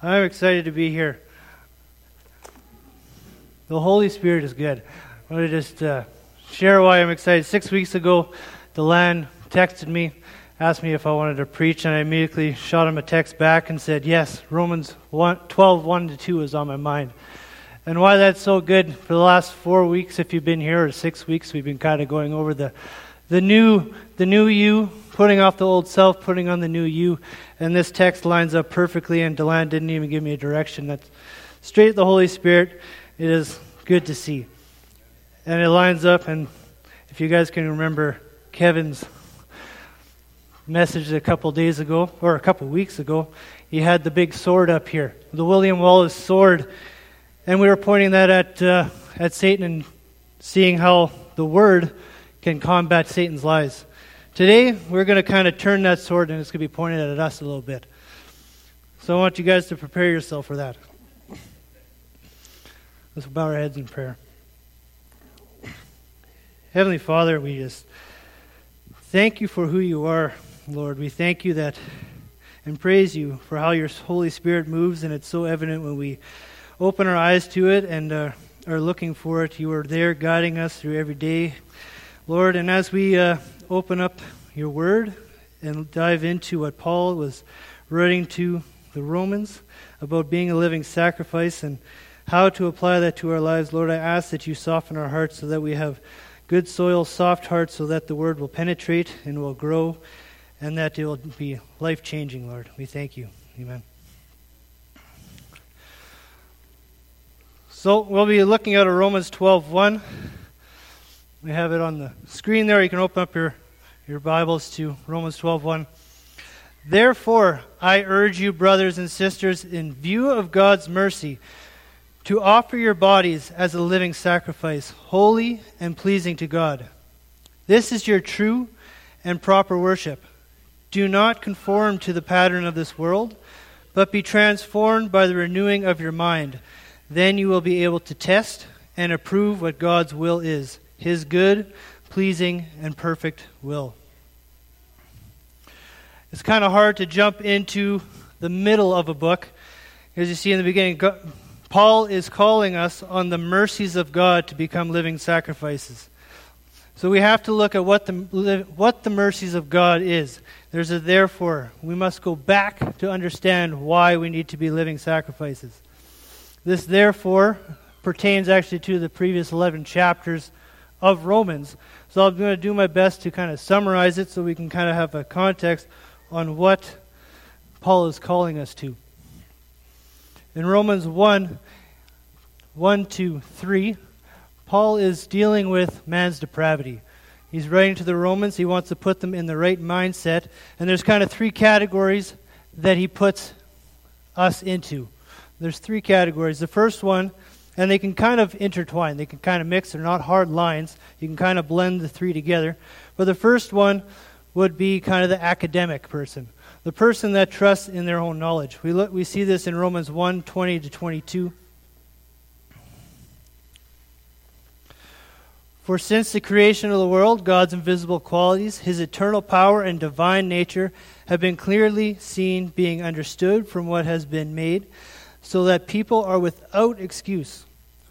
I'm excited to be here. The Holy Spirit is good. I want to just uh, share why I'm excited. Six weeks ago, Delan texted me, asked me if I wanted to preach, and I immediately shot him a text back and said, Yes, Romans 1, 12, 1 to 2 is on my mind. And why that's so good, for the last four weeks, if you've been here, or six weeks, we've been kind of going over the, the, new, the new you, putting off the old self, putting on the new you. And this text lines up perfectly, and Delan didn't even give me a direction. That's straight the Holy Spirit. It is good to see. And it lines up, and if you guys can remember Kevin's message a couple days ago, or a couple weeks ago, he had the big sword up here, the William Wallace sword. And we were pointing that at, uh, at Satan and seeing how the Word can combat Satan's lies. Today, we're going to kind of turn that sword and it's going to be pointed at us a little bit. So I want you guys to prepare yourself for that. Let's bow our heads in prayer. Heavenly Father, we just thank you for who you are, Lord. We thank you that and praise you for how your Holy Spirit moves, and it's so evident when we open our eyes to it and uh, are looking for it. You are there guiding us through every day, Lord. And as we uh, open up your word and dive into what Paul was writing to the Romans about being a living sacrifice and how to apply that to our lives, Lord, I ask that you soften our hearts so that we have good soil, soft hearts, so that the word will penetrate and will grow and that it will be life changing, Lord. We thank you. Amen. So we'll be looking at Romans 12:1. We have it on the screen there. You can open up your, your Bibles to Romans 12:1. Therefore, I urge you, brothers and sisters, in view of God's mercy, to offer your bodies as a living sacrifice, holy and pleasing to God. This is your true and proper worship. Do not conform to the pattern of this world, but be transformed by the renewing of your mind. Then you will be able to test and approve what God's will is his good, pleasing, and perfect will. It's kind of hard to jump into the middle of a book. As you see in the beginning, Paul is calling us on the mercies of God to become living sacrifices. So we have to look at what the, what the mercies of God is. There's a therefore. We must go back to understand why we need to be living sacrifices. This therefore pertains actually to the previous 11 chapters of Romans. So I'm going to do my best to kind of summarize it so we can kind of have a context on what Paul is calling us to. In Romans 1 1 to 3, Paul is dealing with man's depravity. He's writing to the Romans. He wants to put them in the right mindset. And there's kind of three categories that he puts us into. There's three categories. The first one and they can kind of intertwine. They can kind of mix. They're not hard lines. You can kind of blend the three together. But the first one would be kind of the academic person, the person that trusts in their own knowledge. We, look, we see this in Romans 1 20 to 22. For since the creation of the world, God's invisible qualities, his eternal power and divine nature, have been clearly seen, being understood from what has been made, so that people are without excuse.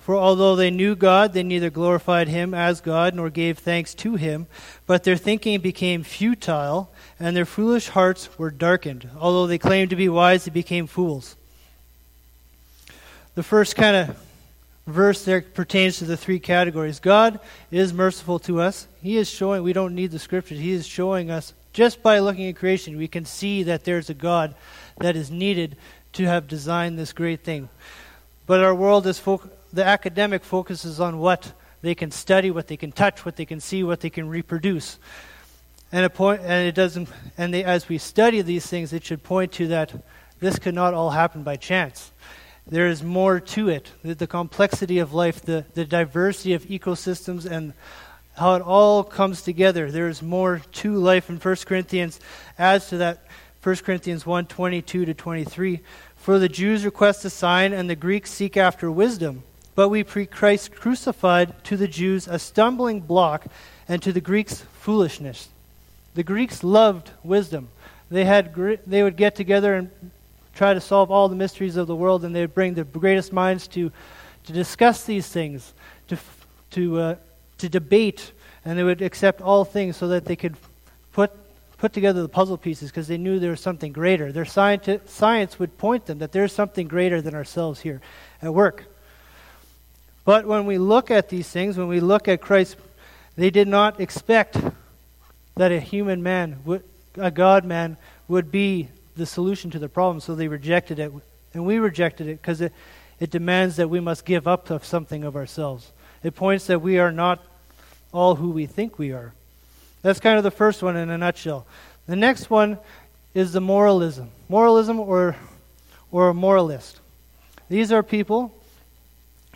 For although they knew God, they neither glorified him as God nor gave thanks to him, but their thinking became futile, and their foolish hearts were darkened. Although they claimed to be wise, they became fools. The first kind of verse there pertains to the three categories. God is merciful to us. He is showing, we don't need the scriptures, He is showing us, just by looking at creation, we can see that there's a God that is needed to have designed this great thing. But our world is focused the academic focuses on what they can study, what they can touch, what they can see, what they can reproduce. And, point, and it doesn't. And they, as we study these things, it should point to that this could not all happen by chance. There is more to it. The, the complexity of life, the, the diversity of ecosystems, and how it all comes together. There is more to life. And 1 Corinthians adds to that. 1 Corinthians 1 22 to 23. For the Jews request a sign, and the Greeks seek after wisdom. But we pre Christ crucified to the Jews a stumbling block, and to the Greeks foolishness. The Greeks loved wisdom. They, had, they would get together and try to solve all the mysteries of the world, and they would bring the greatest minds to, to discuss these things, to, to, uh, to debate, and they would accept all things so that they could put, put together the puzzle pieces because they knew there was something greater. Their scienti- science would point them that there's something greater than ourselves here at work. But when we look at these things, when we look at Christ, they did not expect that a human man, would, a God man, would be the solution to the problem, so they rejected it. And we rejected it because it, it demands that we must give up of something of ourselves. It points that we are not all who we think we are. That's kind of the first one in a nutshell. The next one is the moralism. Moralism or, or a moralist. These are people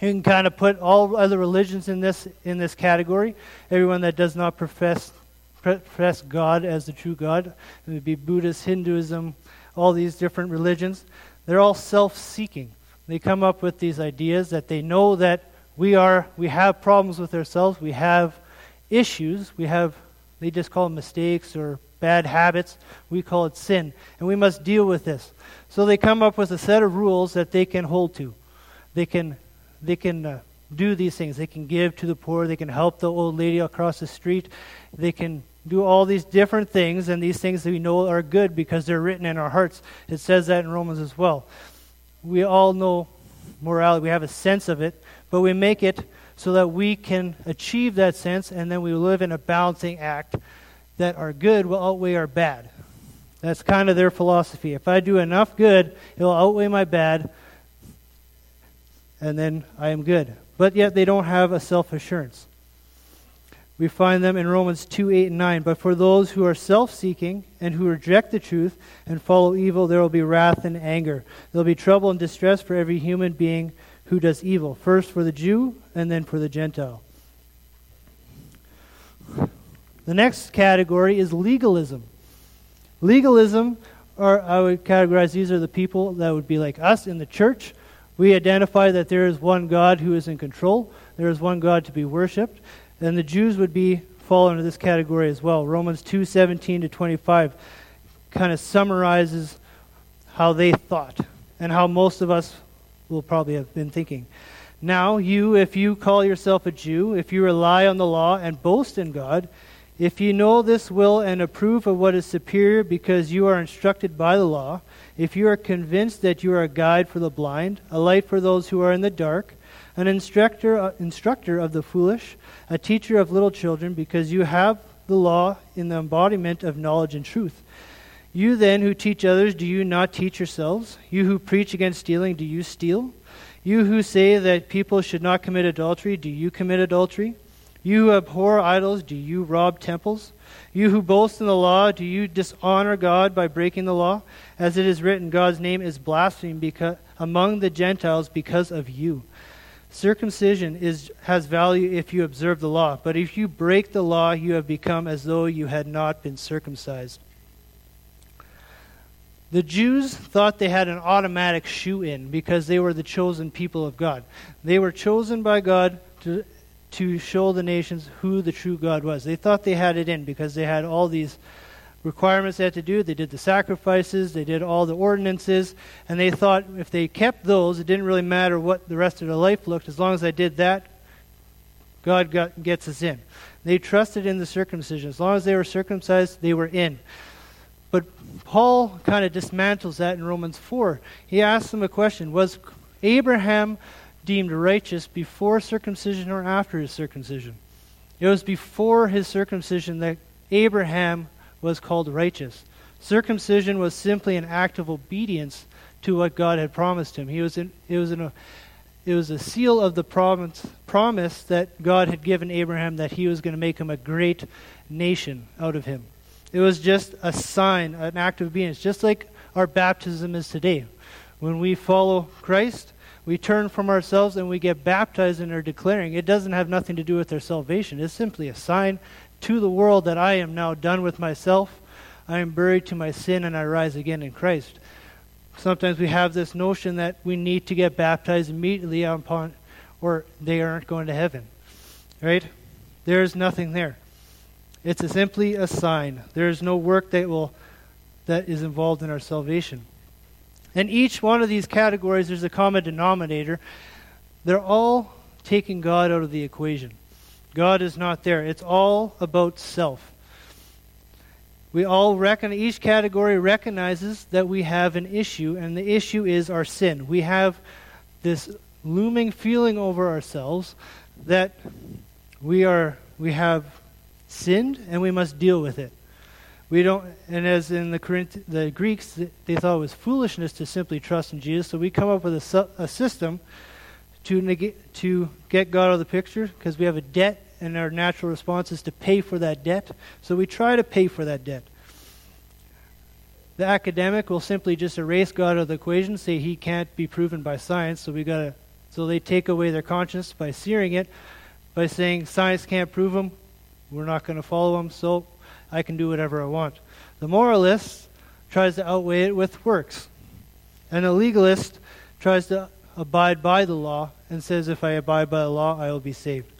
you can kind of put all other religions in this in this category. Everyone that does not profess profess God as the true God, it would be Buddhist, Hinduism, all these different religions. They're all self-seeking. They come up with these ideas that they know that we are we have problems with ourselves. We have issues. We have they just call them mistakes or bad habits. We call it sin, and we must deal with this. So they come up with a set of rules that they can hold to. They can they can uh, do these things. They can give to the poor. They can help the old lady across the street. They can do all these different things, and these things that we know are good because they're written in our hearts. It says that in Romans as well. We all know morality, we have a sense of it, but we make it so that we can achieve that sense, and then we live in a balancing act that our good will outweigh our bad. That's kind of their philosophy. If I do enough good, it'll outweigh my bad, and then I am good. But yet they don't have a self assurance. We find them in Romans 2 8 and 9. But for those who are self seeking and who reject the truth and follow evil, there will be wrath and anger. There will be trouble and distress for every human being who does evil, first for the Jew and then for the Gentile. The next category is legalism. Legalism, or I would categorize these are the people that would be like us in the church we identify that there is one God who is in control, there is one God to be worshiped, and the Jews would be fall into this category as well. Romans 2:17 to 25 kind of summarizes how they thought and how most of us will probably have been thinking. Now, you, if you call yourself a Jew, if you rely on the law and boast in God, if you know this will and approve of what is superior because you are instructed by the law, if you are convinced that you are a guide for the blind, a light for those who are in the dark, an instructor, uh, instructor of the foolish, a teacher of little children, because you have the law in the embodiment of knowledge and truth. You then who teach others, do you not teach yourselves? You who preach against stealing, do you steal? You who say that people should not commit adultery, do you commit adultery? You who abhor idols, do you rob temples? You who boast in the law, do you dishonor God by breaking the law? As it is written, God's name is blasphemed because, among the Gentiles because of you. Circumcision is, has value if you observe the law, but if you break the law, you have become as though you had not been circumcised. The Jews thought they had an automatic shoo in because they were the chosen people of God. They were chosen by God to to show the nations who the true God was. They thought they had it in because they had all these requirements they had to do. They did the sacrifices, they did all the ordinances, and they thought if they kept those, it didn't really matter what the rest of their life looked. As long as I did that, God got, gets us in. They trusted in the circumcision. As long as they were circumcised, they were in. But Paul kind of dismantles that in Romans 4. He asks them a question Was Abraham deemed righteous before circumcision or after his circumcision. It was before his circumcision that Abraham was called righteous. Circumcision was simply an act of obedience to what God had promised him. He was in, it, was in a, it was a seal of the promise, promise that God had given Abraham that he was going to make him a great nation out of him. It was just a sign, an act of obedience, just like our baptism is today. When we follow Christ, we turn from ourselves and we get baptized and are declaring. It doesn't have nothing to do with their salvation. It's simply a sign to the world that I am now done with myself. I am buried to my sin and I rise again in Christ. Sometimes we have this notion that we need to get baptized immediately upon, or they aren't going to heaven. Right? There is nothing there. It's a simply a sign. There is no work that will that is involved in our salvation. And each one of these categories, there's a common denominator. They're all taking God out of the equation. God is not there. It's all about self. We all reckon each category recognizes that we have an issue, and the issue is our sin. We have this looming feeling over ourselves that we are we have sinned and we must deal with it. We don't, and as in the Corinth, the Greeks, they thought it was foolishness to simply trust in Jesus. So we come up with a, a system to negate, to get God out of the picture because we have a debt, and our natural response is to pay for that debt. So we try to pay for that debt. The academic will simply just erase God out of the equation, say he can't be proven by science. So we got to, so they take away their conscience by searing it, by saying science can't prove him. We're not going to follow him. So I can do whatever I want. The moralist tries to outweigh it with works. And the legalist tries to abide by the law and says, if I abide by the law, I will be saved.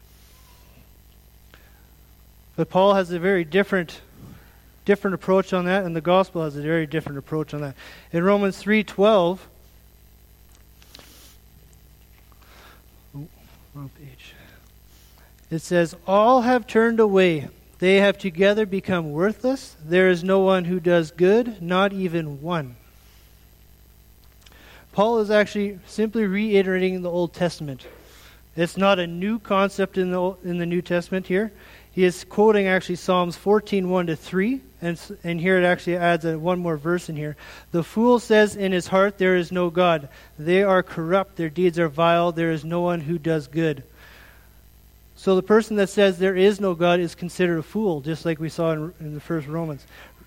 But Paul has a very different different approach on that, and the gospel has a very different approach on that. In Romans three twelve, wrong page. It says, "All have turned away; they have together become worthless. There is no one who does good, not even one. Paul is actually simply reiterating the Old Testament. It's not a new concept in the, in the New Testament here. He is quoting actually Psalms 14, 1 to 3. And, and here it actually adds a, one more verse in here. The fool says in his heart, There is no God. They are corrupt. Their deeds are vile. There is no one who does good. So the person that says there is no God is considered a fool, just like we saw in, in the first Romans.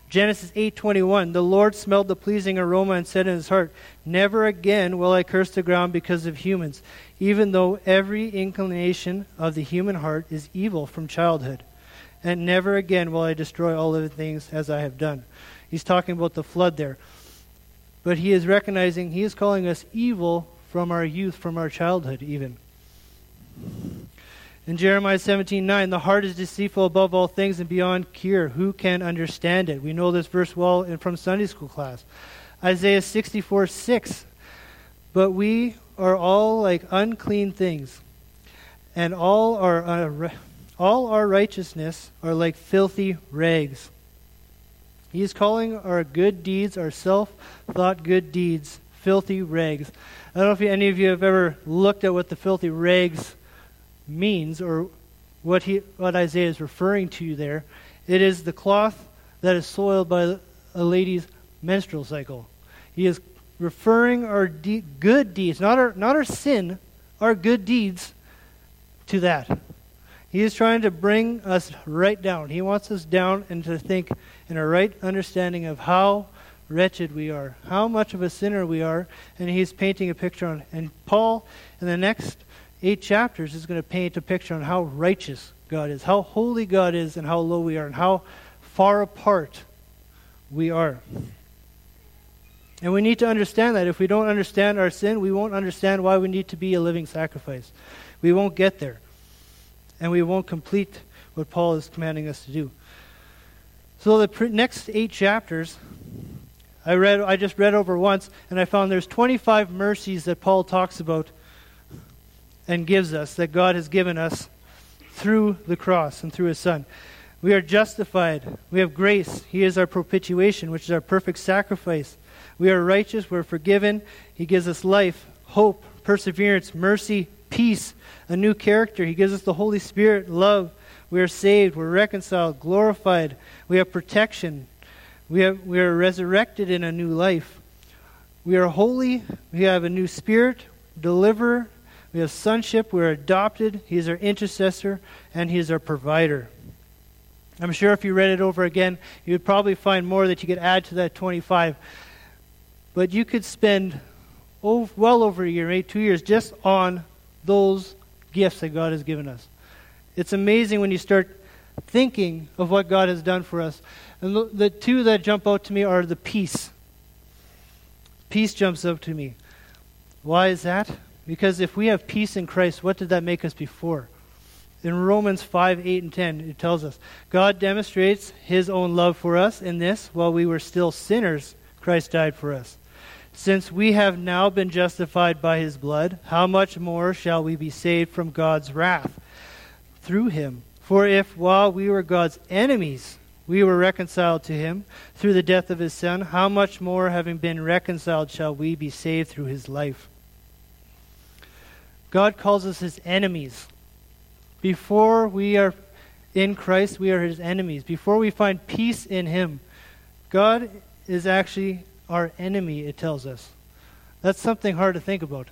Genesis 8:21 The Lord smelled the pleasing aroma and said in his heart, Never again will I curse the ground because of humans, even though every inclination of the human heart is evil from childhood. And never again will I destroy all living things as I have done. He's talking about the flood there. But he is recognizing, he is calling us evil from our youth, from our childhood even. In Jeremiah 17:9, the heart is deceitful above all things and beyond cure. Who can understand it? We know this verse well from Sunday school class. Isaiah 64, 6. but we are all like unclean things, and all our uh, all our righteousness are like filthy rags. He is calling our good deeds, our self-thought good deeds, filthy rags. I don't know if any of you have ever looked at what the filthy rags means or what, he, what Isaiah is referring to there. It is the cloth that is soiled by a lady's menstrual cycle. He is referring our de- good deeds, not our, not our sin, our good deeds, to that. He is trying to bring us right down. He wants us down and to think in a right understanding of how wretched we are, how much of a sinner we are, and he's painting a picture on. And Paul, in the next eight chapters is going to paint a picture on how righteous God is, how holy God is, and how low we are, and how far apart we are. And we need to understand that. If we don't understand our sin, we won't understand why we need to be a living sacrifice. We won't get there. And we won't complete what Paul is commanding us to do. So the next eight chapters, I read I just read over once, and I found there's 25 mercies that Paul talks about and gives us, that God has given us through the cross and through his Son. We are justified. We have grace. He is our propitiation, which is our perfect sacrifice. We are righteous. We're forgiven. He gives us life, hope, perseverance, mercy, peace, a new character. He gives us the Holy Spirit, love. We are saved. We're reconciled, glorified. We have protection. We, have, we are resurrected in a new life. We are holy. We have a new spirit, deliverer, we have sonship. We're adopted. He's our intercessor, and He's our provider. I'm sure if you read it over again, you would probably find more that you could add to that 25. But you could spend oh, well over a year, maybe two years, just on those gifts that God has given us. It's amazing when you start thinking of what God has done for us. And the, the two that jump out to me are the peace. Peace jumps up to me. Why is that? Because if we have peace in Christ, what did that make us before? In Romans 5, 8, and 10, it tells us God demonstrates his own love for us in this while we were still sinners, Christ died for us. Since we have now been justified by his blood, how much more shall we be saved from God's wrath through him? For if while we were God's enemies, we were reconciled to him through the death of his Son, how much more, having been reconciled, shall we be saved through his life? God calls us his enemies. Before we are in Christ, we are his enemies. Before we find peace in him, God is actually our enemy, it tells us. That's something hard to think about.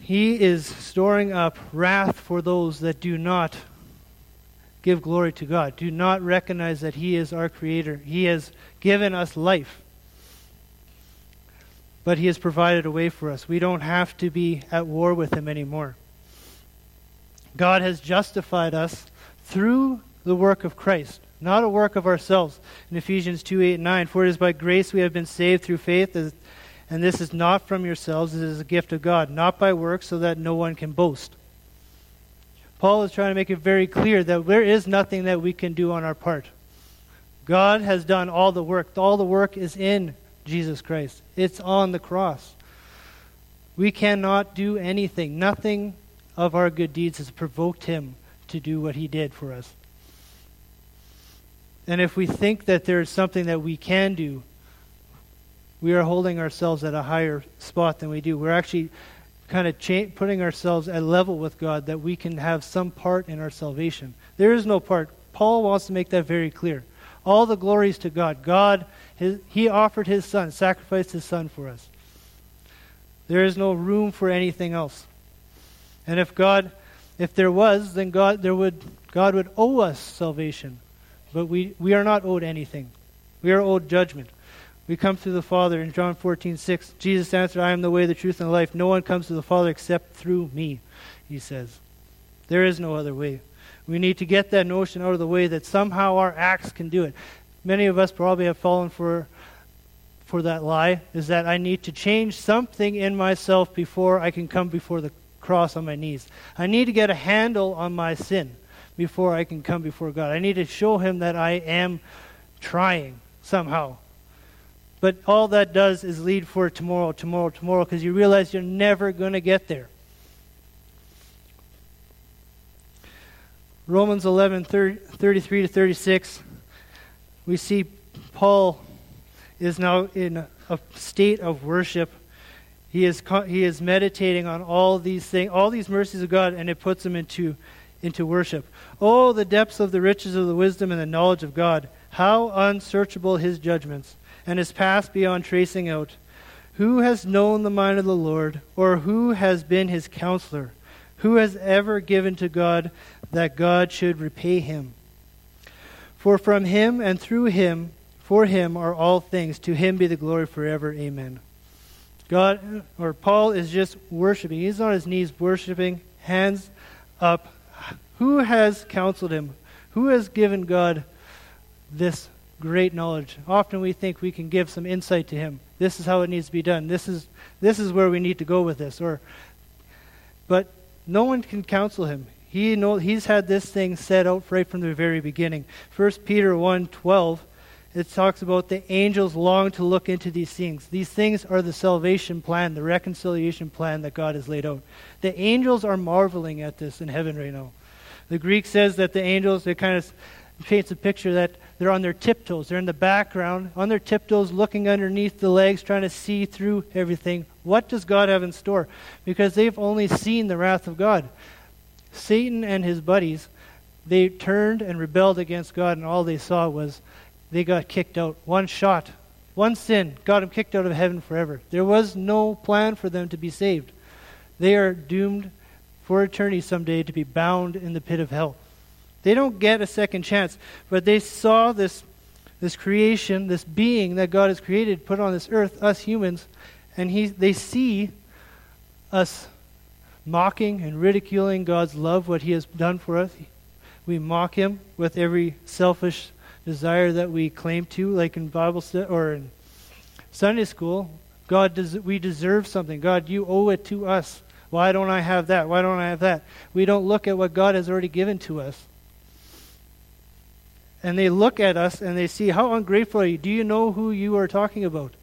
He is storing up wrath for those that do not give glory to God, do not recognize that He is our Creator. He has given us life, but He has provided a way for us. We don't have to be at war with Him anymore. God has justified us through the work of Christ not a work of ourselves. In Ephesians 2 8 and 9, for it is by grace we have been saved through faith, and this is not from yourselves, it is a gift of God, not by works, so that no one can boast. Paul is trying to make it very clear that there is nothing that we can do on our part. God has done all the work. All the work is in Jesus Christ, it's on the cross. We cannot do anything. Nothing of our good deeds has provoked him to do what he did for us. And if we think that there is something that we can do, we are holding ourselves at a higher spot than we do. We're actually kind of cha- putting ourselves at level with God that we can have some part in our salvation. There is no part. Paul wants to make that very clear. All the glories to God. God, his, he offered his son, sacrificed his son for us. There is no room for anything else. And if God, if there was, then God, there would, God would owe us salvation. But we, we are not owed anything. We are owed judgment. We come through the Father in John 14, 6. Jesus answered, I am the way, the truth, and the life. No one comes to the Father except through me, he says. There is no other way. We need to get that notion out of the way that somehow our acts can do it. Many of us probably have fallen for, for that lie, is that I need to change something in myself before I can come before the cross on my knees. I need to get a handle on my sin before I can come before God. I need to show him that I am trying somehow. But all that does is lead for tomorrow, tomorrow, tomorrow, because you realize you're never going to get there. Romans 11, 30, 33 to 36, we see Paul is now in a state of worship. He is, he is meditating on all these things, all these mercies of God, and it puts him into into worship. Oh, the depths of the riches of the wisdom and the knowledge of God! How unsearchable his judgments, and his paths beyond tracing out. Who has known the mind of the Lord, or who has been his counselor? Who has ever given to God that God should repay him? For from him and through him, for him are all things. To him be the glory forever. Amen. God, or Paul is just worshiping. He's on his knees worshiping, hands up, who has counseled him? Who has given God this great knowledge? Often we think we can give some insight to him. This is how it needs to be done. This is this is where we need to go with this. Or but no one can counsel him. He know he's had this thing set out right from the very beginning. First Peter 1 12 it talks about the angels long to look into these things. These things are the salvation plan, the reconciliation plan that God has laid out. The angels are marveling at this in heaven right now. The Greek says that the angels, it kind of paints a picture that they're on their tiptoes. They're in the background, on their tiptoes, looking underneath the legs, trying to see through everything. What does God have in store? Because they've only seen the wrath of God. Satan and his buddies, they turned and rebelled against God, and all they saw was they got kicked out. One shot, one sin got them kicked out of heaven forever. There was no plan for them to be saved. They are doomed for eternity someday to be bound in the pit of hell. They don't get a second chance, but they saw this, this creation, this being that God has created, put on this earth, us humans, and he, they see us mocking and ridiculing God's love, what He has done for us. We mock Him with every selfish desire that we claim to, like in Bible or in Sunday school. God, does, we deserve something. God, you owe it to us. Why don't I have that? Why don't I have that? We don't look at what God has already given to us. and they look at us and they see, How ungrateful are you? Do you know who you are talking about?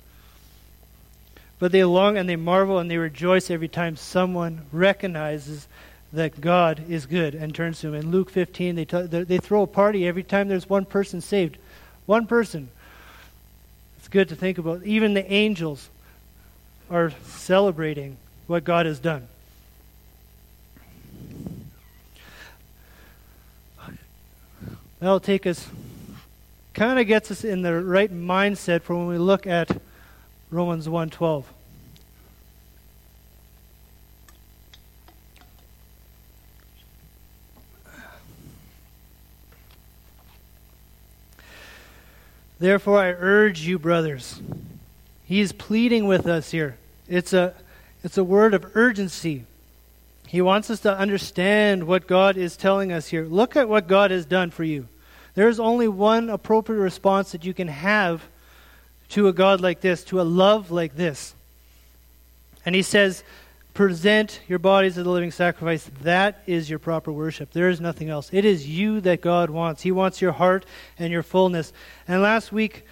But they long and they marvel and they rejoice every time someone recognizes that God is good and turns to Him. In Luke 15, they, they throw a party every time there's one person saved. One person. It's good to think about. Even the angels are celebrating what God has done. That'll take us, kind of gets us in the right mindset for when we look at Romans 1.12. Therefore, I urge you, brothers. He is pleading with us here. It's a, it's a word of urgency. He wants us to understand what God is telling us here. Look at what God has done for you. There is only one appropriate response that you can have to a God like this, to a love like this. And he says, present your bodies as a living sacrifice. That is your proper worship. There is nothing else. It is you that God wants. He wants your heart and your fullness. And last week,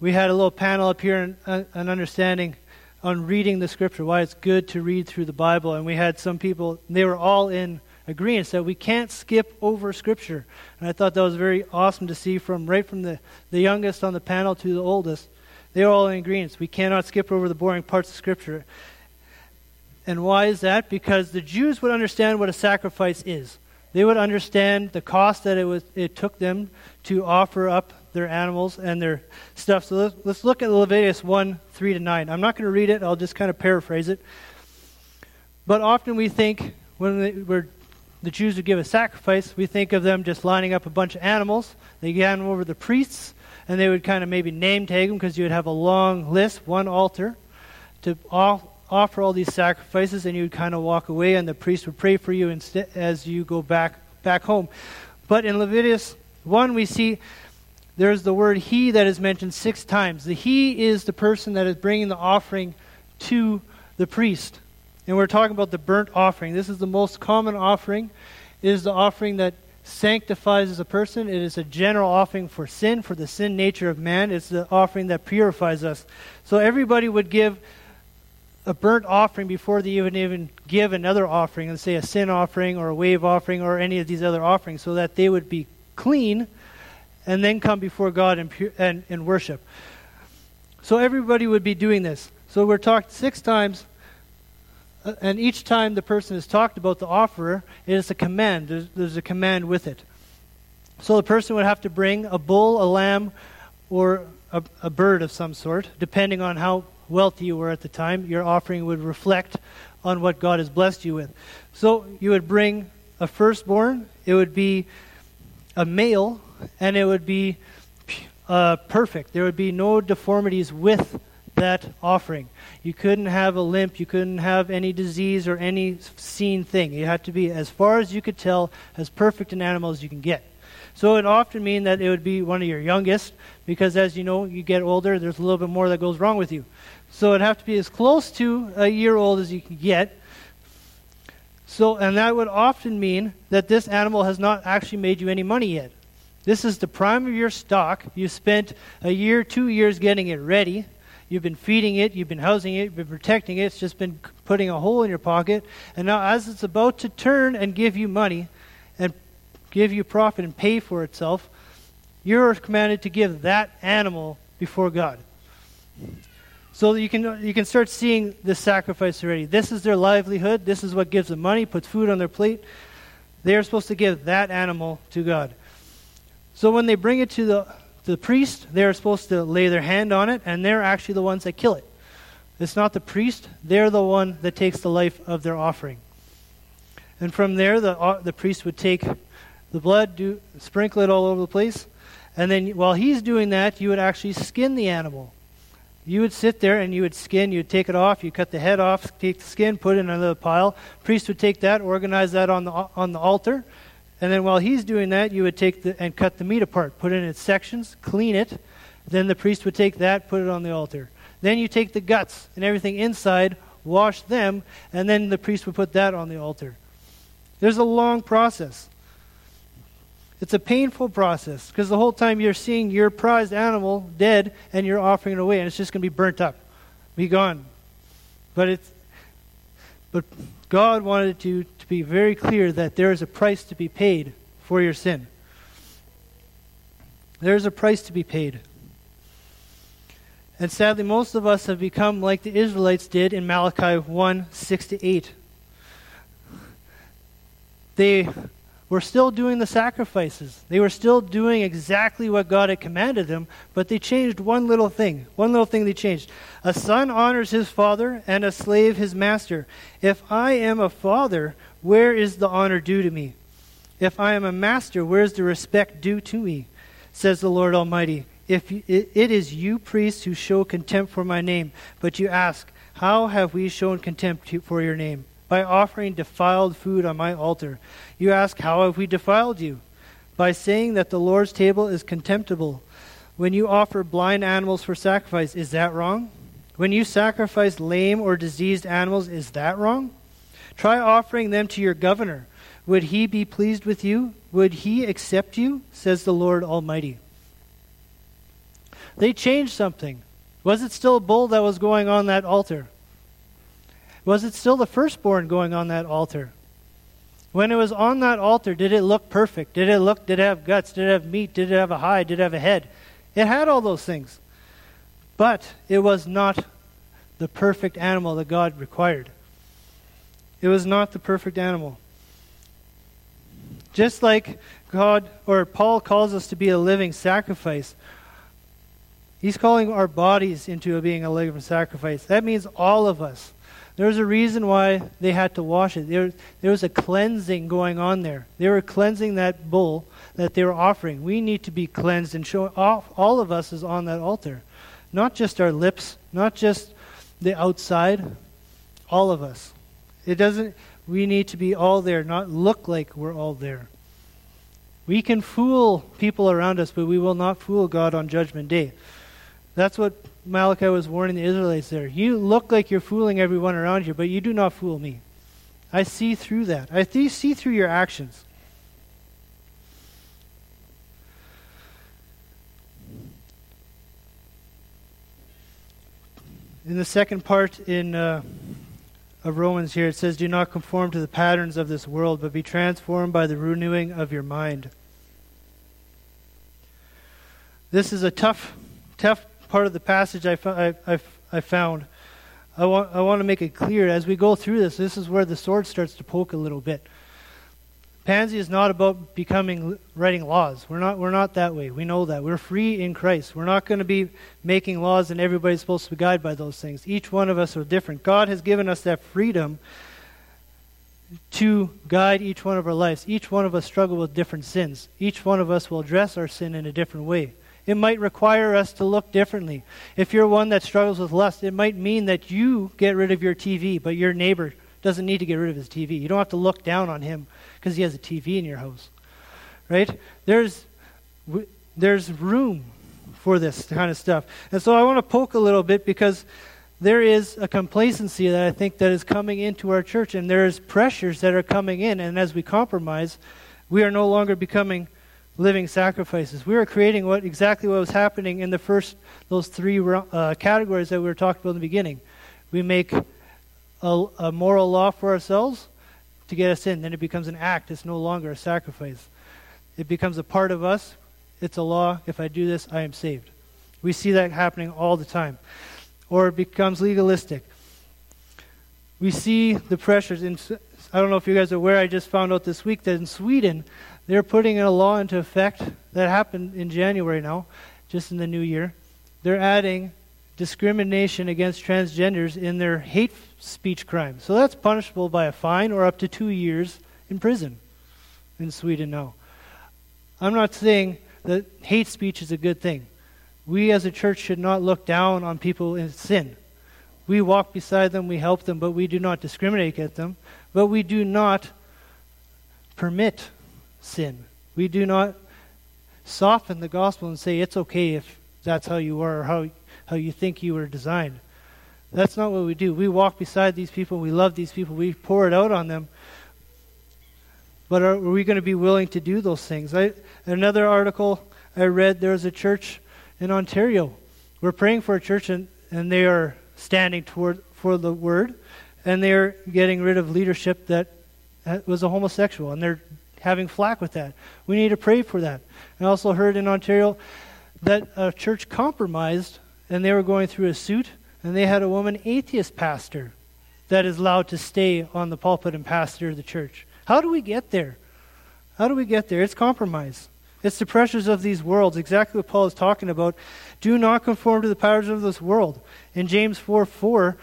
we had a little panel up here, an, uh, an understanding on reading the scripture, why it's good to read through the Bible. And we had some people, they were all in agreement that we can't skip over scripture. And I thought that was very awesome to see from right from the, the youngest on the panel to the oldest. They are all in agreement. We cannot skip over the boring parts of scripture. And why is that? Because the Jews would understand what a sacrifice is. They would understand the cost that it was it took them to offer up their animals and their stuff. So let's, let's look at Leviticus 1 3 to 9. I'm not going to read it, I'll just kind of paraphrase it. But often we think when we're, the Jews would give a sacrifice, we think of them just lining up a bunch of animals. They hand them over to the priests, and they would kind of maybe name tag them because you would have a long list, one altar, to all, offer all these sacrifices, and you would kind of walk away, and the priest would pray for you as you go back back home. But in Leviticus 1, we see there's the word he that is mentioned six times. The he is the person that is bringing the offering to the priest. And we're talking about the burnt offering. This is the most common offering. It is the offering that sanctifies a person. It is a general offering for sin, for the sin nature of man. It's the offering that purifies us. So everybody would give a burnt offering before they even even give another offering, and say a sin offering or a wave offering or any of these other offerings, so that they would be clean and then come before God and, and, and worship. So everybody would be doing this. So we're talked six times, and each time the person is talked about the offerer, it is a command. There's, there's a command with it. So the person would have to bring a bull, a lamb, or a, a bird of some sort, depending on how wealthy you were at the time. Your offering would reflect on what God has blessed you with. So you would bring a firstborn. It would be a male and it would be uh, perfect. There would be no deformities with that offering. You couldn't have a limp, you couldn't have any disease or any seen thing. You had to be, as far as you could tell, as perfect an animal as you can get. So it often mean that it would be one of your youngest, because as you know, you get older, there's a little bit more that goes wrong with you. So it'd have to be as close to a year old as you can get. So, and that would often mean that this animal has not actually made you any money yet. This is the prime of your stock. You spent a year, two years getting it ready. You've been feeding it, you've been housing it, you've been protecting it. It's just been putting a hole in your pocket. And now, as it's about to turn and give you money and give you profit and pay for itself, you're commanded to give that animal before God. So you can, you can start seeing this sacrifice already. This is their livelihood. This is what gives them money, puts food on their plate. They are supposed to give that animal to God. So when they bring it to the, the priest, they're supposed to lay their hand on it, and they're actually the ones that kill it. It's not the priest, they're the one that takes the life of their offering. And from there, the, uh, the priest would take the blood, do, sprinkle it all over the place, and then while he's doing that, you would actually skin the animal. You would sit there and you would skin, you'd take it off, you cut the head off, take the skin, put it in another pile. Priest would take that, organize that on the, on the altar, and then while he's doing that, you would take the, and cut the meat apart, put it in its sections, clean it. Then the priest would take that, put it on the altar. Then you take the guts and everything inside, wash them, and then the priest would put that on the altar. There's a long process. It's a painful process because the whole time you're seeing your prized animal dead and you're offering it away and it's just going to be burnt up, be gone. But it's but God wanted to, to be very clear that there is a price to be paid for your sin. There is a price to be paid. And sadly, most of us have become like the Israelites did in Malachi 1 6 to 8. They were still doing the sacrifices. They were still doing exactly what God had commanded them, but they changed one little thing. One little thing they changed. A son honors his father, and a slave his master. If I am a father, where is the honor due to me? If I am a master, where is the respect due to me? Says the Lord Almighty. If it is you priests who show contempt for my name, but you ask, How have we shown contempt for your name? by offering defiled food on my altar. You ask, How have we defiled you? By saying that the Lord's table is contemptible. When you offer blind animals for sacrifice, is that wrong? When you sacrifice lame or diseased animals, is that wrong? Try offering them to your governor. Would he be pleased with you? Would he accept you? Says the Lord Almighty. They changed something. Was it still a bull that was going on that altar? Was it still the firstborn going on that altar? When it was on that altar, did it look perfect? Did it look did it have guts? Did it have meat? Did it have a hide? Did it have a head? It had all those things. But it was not the perfect animal that God required. It was not the perfect animal. Just like God or Paul calls us to be a living sacrifice, he's calling our bodies into being a living sacrifice. That means all of us. There's a reason why they had to wash it. There, there was a cleansing going on there. They were cleansing that bull that they were offering. We need to be cleansed and show off all of us is on that altar. Not just our lips, not just the outside, all of us. It doesn't we need to be all there, not look like we're all there. We can fool people around us, but we will not fool God on judgment day. That's what Malachi was warning the Israelites there. You look like you're fooling everyone around you, but you do not fool me. I see through that. I see through your actions. In the second part in uh, of Romans here, it says, "Do not conform to the patterns of this world, but be transformed by the renewing of your mind." This is a tough, tough part of the passage I, I, I, I found. I want, I want to make it clear as we go through this, this is where the sword starts to poke a little bit. Pansy is not about becoming writing laws. We're not we're not that way. We know that. We're free in Christ. We're not going to be making laws and everybody's supposed to be guided by those things. Each one of us are different. God has given us that freedom to guide each one of our lives. Each one of us struggle with different sins. Each one of us will address our sin in a different way. It might require us to look differently. If you're one that struggles with lust, it might mean that you get rid of your TV, but your neighbor doesn't need to get rid of his TV. You don't have to look down on him because he has a TV in your house. Right? There's there's room for this kind of stuff. And so I want to poke a little bit because there is a complacency that I think that is coming into our church and there's pressures that are coming in and as we compromise, we are no longer becoming living sacrifices. We are creating what exactly what was happening in the first those three uh, categories that we were talking about in the beginning. We make a, a, moral law for ourselves to get us in. Then it becomes an act. It's no longer a sacrifice. It becomes a part of us. It's a law. If I do this, I am saved. We see that happening all the time. Or it becomes legalistic. We see the pressures. In, I don't know if you guys are aware, I just found out this week that in Sweden, they're putting a law into effect that happened in January now, just in the new year. They're adding discrimination against transgenders in their hate speech crime. So that's punishable by a fine or up to two years in prison in Sweden now. I'm not saying that hate speech is a good thing. We as a church should not look down on people in sin. We walk beside them, we help them, but we do not discriminate against them. But we do not permit sin. We do not soften the gospel and say it's okay if that's how you are or how, how you think you were designed. That's not what we do. We walk beside these people, we love these people, we pour it out on them. But are, are we going to be willing to do those things? I, another article I read, there's a church in Ontario. We're praying for a church, and, and they are standing toward for the word, and they're getting rid of leadership that was a homosexual, and they're having flack with that. We need to pray for that. I also heard in Ontario that a church compromised, and they were going through a suit, and they had a woman atheist pastor that is allowed to stay on the pulpit and pastor the church. How do we get there? How do we get there? It's compromise. It's the pressures of these worlds, exactly what Paul is talking about. Do not conform to the powers of this world. In James 4 4,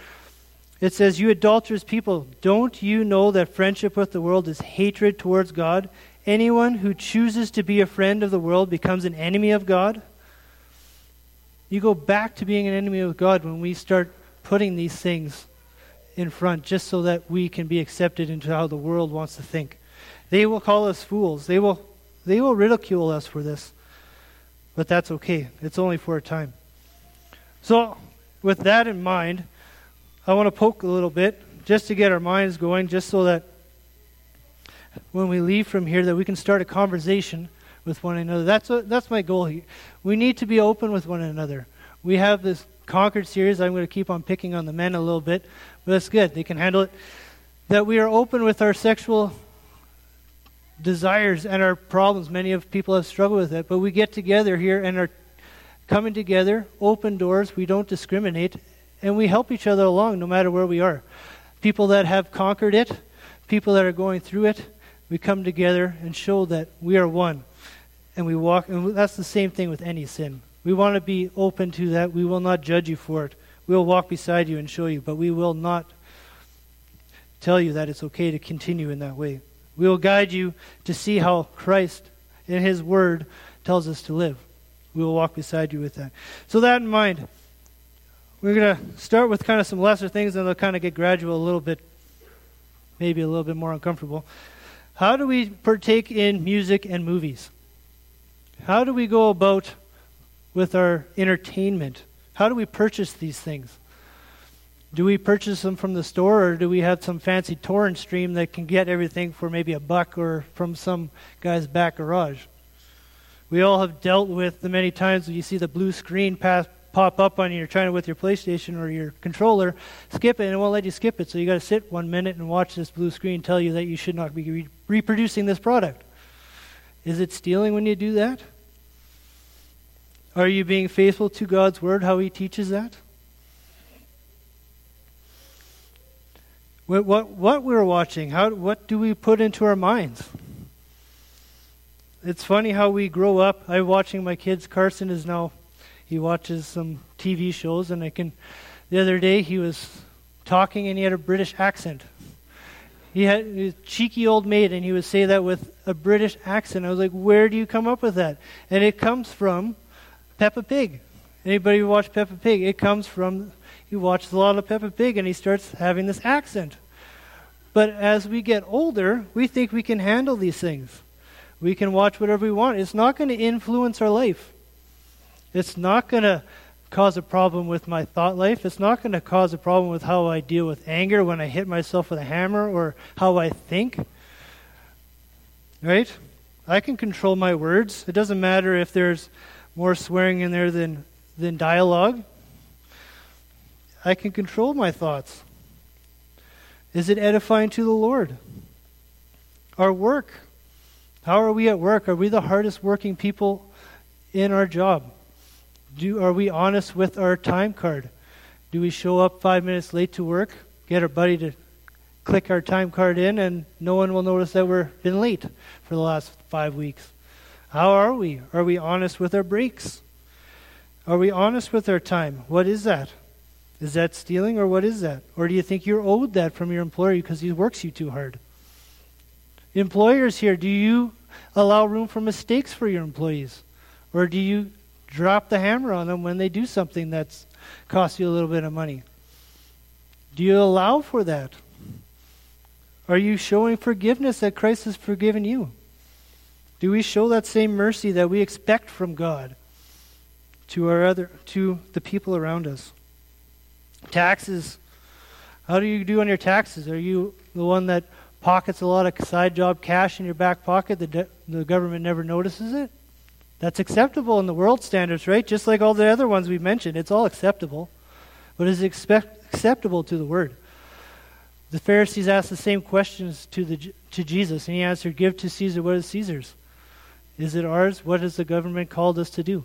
it says, You adulterous people, don't you know that friendship with the world is hatred towards God? Anyone who chooses to be a friend of the world becomes an enemy of God. You go back to being an enemy of God when we start putting these things in front just so that we can be accepted into how the world wants to think. They will call us fools. They will, they will ridicule us for this. But that's okay. It's only for a time. So, with that in mind, I want to poke a little bit just to get our minds going, just so that when we leave from here, that we can start a conversation with one another. That's a, that's my goal here. We need to be open with one another. We have this Conquered series. I'm going to keep on picking on the men a little bit, but that's good. They can handle it. That we are open with our sexual desires and our problems. Many of people have struggled with it, but we get together here and are coming together, open doors. We don't discriminate, and we help each other along no matter where we are. People that have conquered it, people that are going through it, we come together and show that we are one. And we walk, and that's the same thing with any sin. We want to be open to that. We will not judge you for it. We will walk beside you and show you, but we will not tell you that it's okay to continue in that way. We will guide you to see how Christ, in His Word, tells us to live. We will walk beside you with that. So, that in mind, we're going to start with kind of some lesser things, and they'll kind of get gradual a little bit, maybe a little bit more uncomfortable. How do we partake in music and movies? How do we go about with our entertainment? How do we purchase these things? Do we purchase them from the store, or do we have some fancy torrent stream that can get everything for maybe a buck or from some guy's back garage? We all have dealt with the many times when you see the blue screen pass, pop up on you, you're trying to with your PlayStation or your controller, skip it, and it won't let you skip it. So you got to sit one minute and watch this blue screen tell you that you should not be re- reproducing this product. Is it stealing when you do that? Are you being faithful to God's word, how He teaches that? What, what, what we're watching, how, what do we put into our minds? It's funny how we grow up. I'm watching my kids. Carson is now he watches some TV shows, and I can. The other day he was talking, and he had a British accent. He had a cheeky old maid, and he would say that with a British accent. I was like, "Where do you come up with that?" And it comes from Peppa Pig. Anybody who watched Peppa Pig? It comes from he watches a lot of Peppa Pig, and he starts having this accent. But as we get older, we think we can handle these things. We can watch whatever we want. It's not going to influence our life. It's not going to cause a problem with my thought life. It's not going to cause a problem with how I deal with anger when I hit myself with a hammer or how I think. Right? I can control my words. It doesn't matter if there's more swearing in there than, than dialogue. I can control my thoughts. Is it edifying to the Lord? Our work. How are we at work? Are we the hardest working people in our job? Do, are we honest with our time card? Do we show up five minutes late to work, get our buddy to click our time card in, and no one will notice that we've been late for the last five weeks? How are we? Are we honest with our breaks? Are we honest with our time? What is that? Is that stealing or what is that? Or do you think you're owed that from your employer because he works you too hard? Employers here, do you allow room for mistakes for your employees? Or do you drop the hammer on them when they do something that's cost you a little bit of money? Do you allow for that? Are you showing forgiveness that Christ has forgiven you? Do we show that same mercy that we expect from God to our other to the people around us? Taxes. How do you do on your taxes? Are you the one that pockets a lot of side job cash in your back pocket, that de- the government never notices it. That's acceptable in the world standards, right? Just like all the other ones we mentioned, it's all acceptable. But is it expect- acceptable to the Word? The Pharisees asked the same questions to, the, to Jesus, and he answered, Give to Caesar what is Caesar's. Is it ours? What has the government called us to do?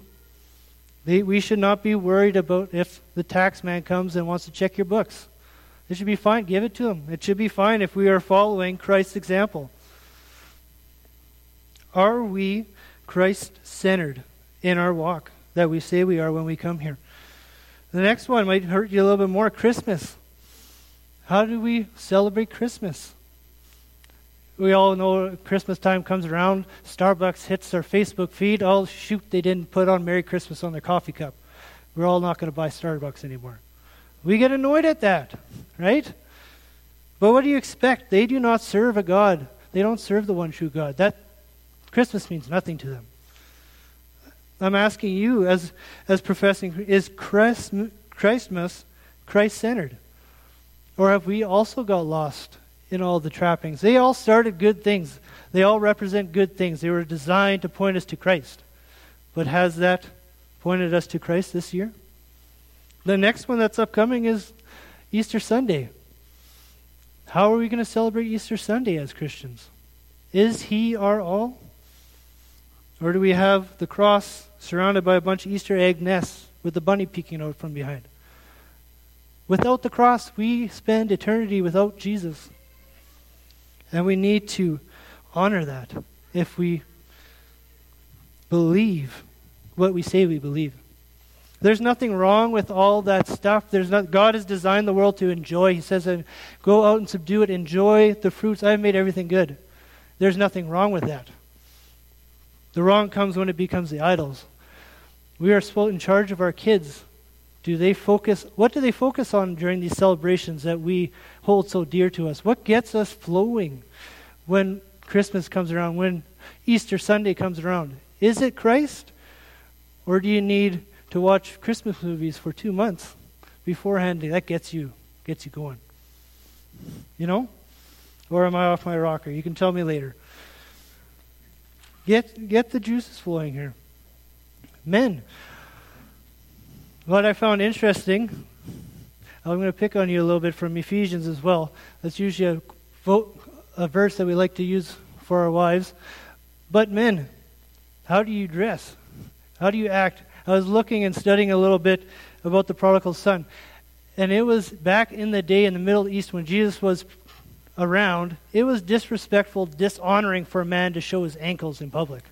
They, we should not be worried about if the tax man comes and wants to check your books. It should be fine. Give it to him. It should be fine if we are following Christ's example. Are we Christ centered in our walk that we say we are when we come here? The next one might hurt you a little bit more Christmas. How do we celebrate Christmas? We all know Christmas time comes around, Starbucks hits our Facebook feed. Oh, shoot, they didn't put on Merry Christmas on their coffee cup. We're all not going to buy Starbucks anymore. We get annoyed at that, right? But what do you expect? They do not serve a God. They don't serve the one true God. That Christmas means nothing to them. I'm asking you, as as professing, is Christ, Christmas Christ centered, or have we also got lost in all the trappings? They all started good things. They all represent good things. They were designed to point us to Christ. But has that pointed us to Christ this year? The next one that's upcoming is Easter Sunday. How are we going to celebrate Easter Sunday as Christians? Is He our all? Or do we have the cross surrounded by a bunch of Easter egg nests with the bunny peeking out from behind? Without the cross, we spend eternity without Jesus. And we need to honor that if we believe what we say we believe. There's nothing wrong with all that stuff. There's not, God has designed the world to enjoy. He says, uh, go out and subdue it, enjoy the fruits. I've made everything good. There's nothing wrong with that. The wrong comes when it becomes the idols. We are in charge of our kids. Do they focus? What do they focus on during these celebrations that we hold so dear to us? What gets us flowing when Christmas comes around, when Easter Sunday comes around? Is it Christ? Or do you need to watch Christmas movies for two months beforehand? That gets you gets you going. You know? Or am I off my rocker? You can tell me later. Get, get the juices flowing here. Men, what I found interesting, I'm going to pick on you a little bit from Ephesians as well. That's usually a, vote, a verse that we like to use for our wives. But men, how do you dress? How do you act? I was looking and studying a little bit about the prodigal son. And it was back in the day in the Middle East when Jesus was around, it was disrespectful, dishonoring for a man to show his ankles in public.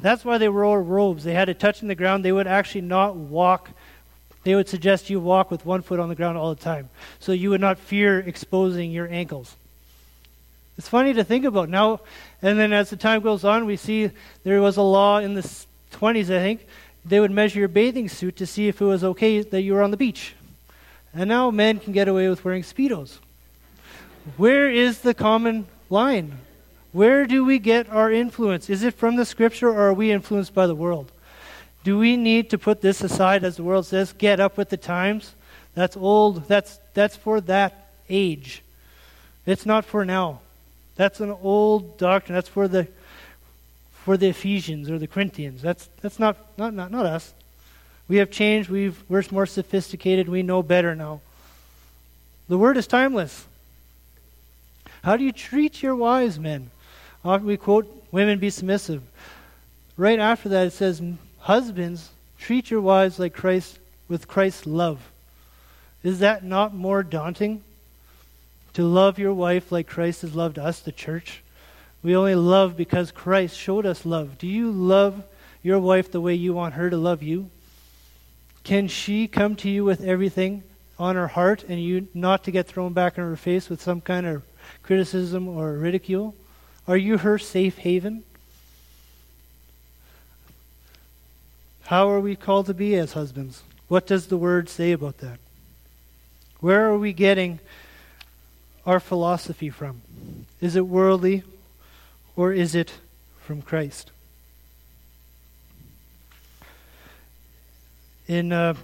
That's why they wore robes. They had it touching the ground. They would actually not walk. They would suggest you walk with one foot on the ground all the time. So you would not fear exposing your ankles. It's funny to think about now. And then as the time goes on, we see there was a law in the 20s, I think. They would measure your bathing suit to see if it was okay that you were on the beach. And now men can get away with wearing Speedos. Where is the common line? Where do we get our influence? Is it from the scripture or are we influenced by the world? Do we need to put this aside as the world says, get up with the times? That's old. That's that's for that age. It's not for now. That's an old doctrine. That's for the for the Ephesians or the Corinthians. That's that's not not not, not us. We have changed. We've we're more sophisticated. We know better now. The word is timeless. How do you treat your wives, men? Often we quote, Women be submissive. Right after that, it says, Husbands, treat your wives like Christ, with Christ's love. Is that not more daunting? To love your wife like Christ has loved us, the church? We only love because Christ showed us love. Do you love your wife the way you want her to love you? Can she come to you with everything on her heart and you not to get thrown back in her face with some kind of criticism or ridicule? Are you her safe haven? How are we called to be as husbands? What does the word say about that? Where are we getting our philosophy from? Is it worldly or is it from Christ? In uh,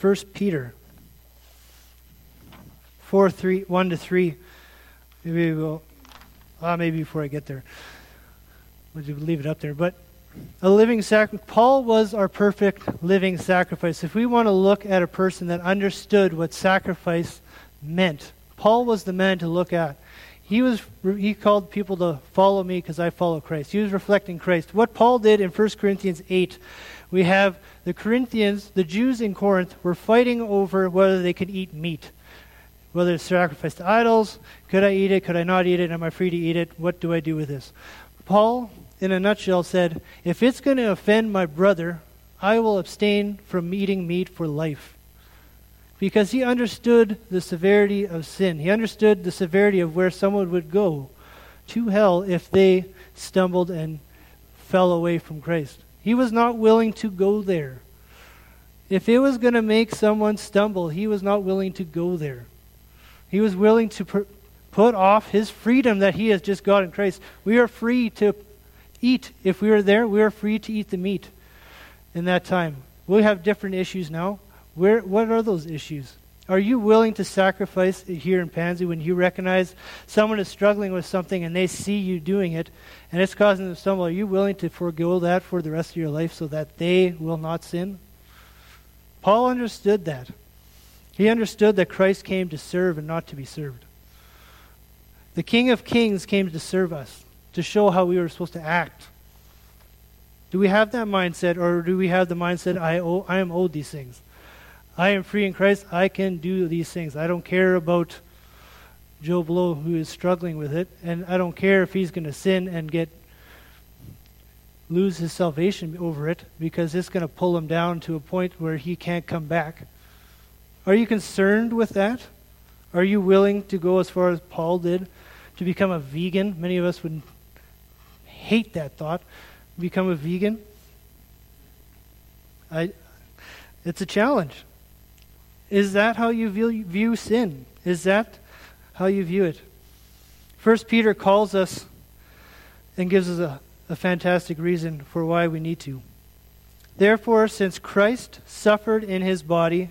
1 Peter 4 3, 1 to 3, maybe we'll, ah, maybe before I get there, we'll leave it up there. But a living sacrifice. Paul was our perfect living sacrifice. If we want to look at a person that understood what sacrifice meant, Paul was the man to look at. He was he called people to follow me because I follow Christ. He was reflecting Christ. What Paul did in 1 Corinthians 8, we have the Corinthians, the Jews in Corinth were fighting over whether they could eat meat. Whether it's sacrificed to idols, could I eat it, could I not eat it, am I free to eat it? What do I do with this? Paul in a nutshell, said, If it's going to offend my brother, I will abstain from eating meat for life. Because he understood the severity of sin. He understood the severity of where someone would go to hell if they stumbled and fell away from Christ. He was not willing to go there. If it was going to make someone stumble, he was not willing to go there. He was willing to pr- put off his freedom that he has just got in Christ. We are free to eat. If we were there, we were free to eat the meat in that time. We have different issues now. Where, what are those issues? Are you willing to sacrifice here in Pansy when you recognize someone is struggling with something and they see you doing it and it's causing them stumble? Are you willing to forego that for the rest of your life so that they will not sin? Paul understood that. He understood that Christ came to serve and not to be served. The King of Kings came to serve us to show how we were supposed to act. Do we have that mindset, or do we have the mindset, I, owe, I am owed these things? I am free in Christ. I can do these things. I don't care about Joe Blow who is struggling with it, and I don't care if he's going to sin and get lose his salvation over it because it's going to pull him down to a point where he can't come back. Are you concerned with that? Are you willing to go as far as Paul did to become a vegan? Many of us would hate that thought. Become a vegan. I, it's a challenge. Is that how you view, view sin? Is that how you view it? First Peter calls us and gives us a, a fantastic reason for why we need to. Therefore, since Christ suffered in his body,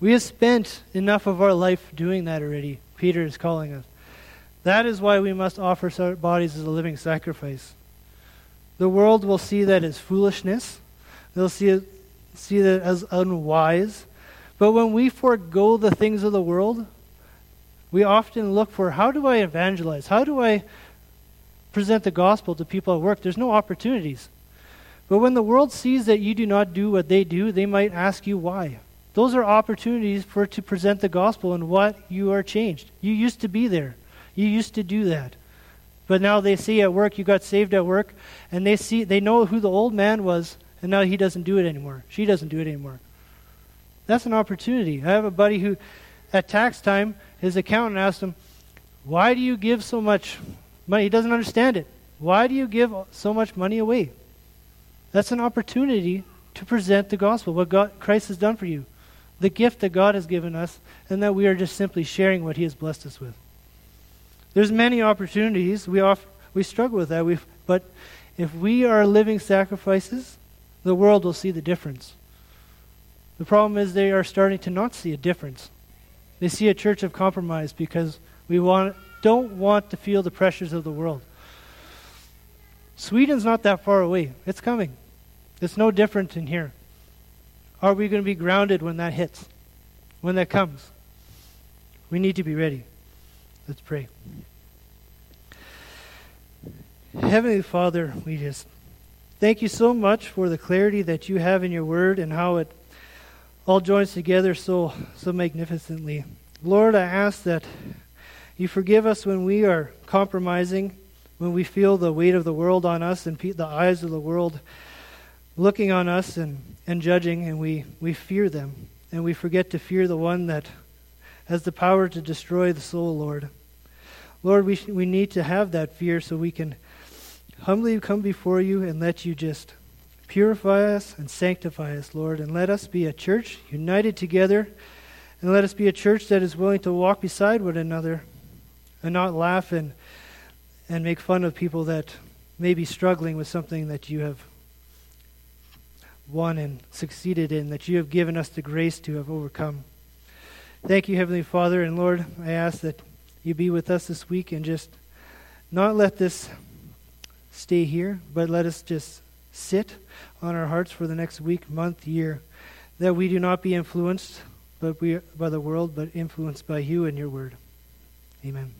We have spent enough of our life doing that already, Peter is calling us. That is why we must offer our bodies as a living sacrifice. The world will see that as foolishness. They'll see it, see that as unwise. But when we forego the things of the world, we often look for how do I evangelize? How do I present the gospel to people at work? There's no opportunities. But when the world sees that you do not do what they do, they might ask you why. Those are opportunities for to present the gospel and what you are changed. You used to be there. You used to do that. But now they see at work you got saved at work, and they see they know who the old man was, and now he doesn't do it anymore. She doesn't do it anymore. That's an opportunity. I have a buddy who, at tax time, his accountant asked him, "Why do you give so much money?" He doesn't understand it. Why do you give so much money away? That's an opportunity to present the gospel, what God, Christ has done for you, the gift that God has given us, and that we are just simply sharing what He has blessed us with. There's many opportunities. We, we struggle with that. we but if we are living sacrifices, the world will see the difference. The problem is they are starting to not see a difference. They see a church of compromise because we want, don't want to feel the pressures of the world. Sweden's not that far away. It's coming. It's no different in here. Are we going to be grounded when that hits? When that comes? We need to be ready. Let's pray. Heavenly Father, we just thank you so much for the clarity that you have in your word and how it all joins together so so magnificently. Lord, I ask that you forgive us when we are compromising, when we feel the weight of the world on us and the eyes of the world looking on us and, and judging, and we, we fear them. And we forget to fear the one that has the power to destroy the soul, Lord. Lord, we, we need to have that fear so we can humbly come before you and let you just purify us and sanctify us, Lord. And let us be a church united together. And let us be a church that is willing to walk beside one another and not laugh and, and make fun of people that may be struggling with something that you have won and succeeded in, that you have given us the grace to have overcome. Thank you, Heavenly Father. And Lord, I ask that you be with us this week and just not let this stay here, but let us just sit on our hearts for the next week, month, year, that we do not be influenced but we, by the world, but influenced by you and your word. Amen.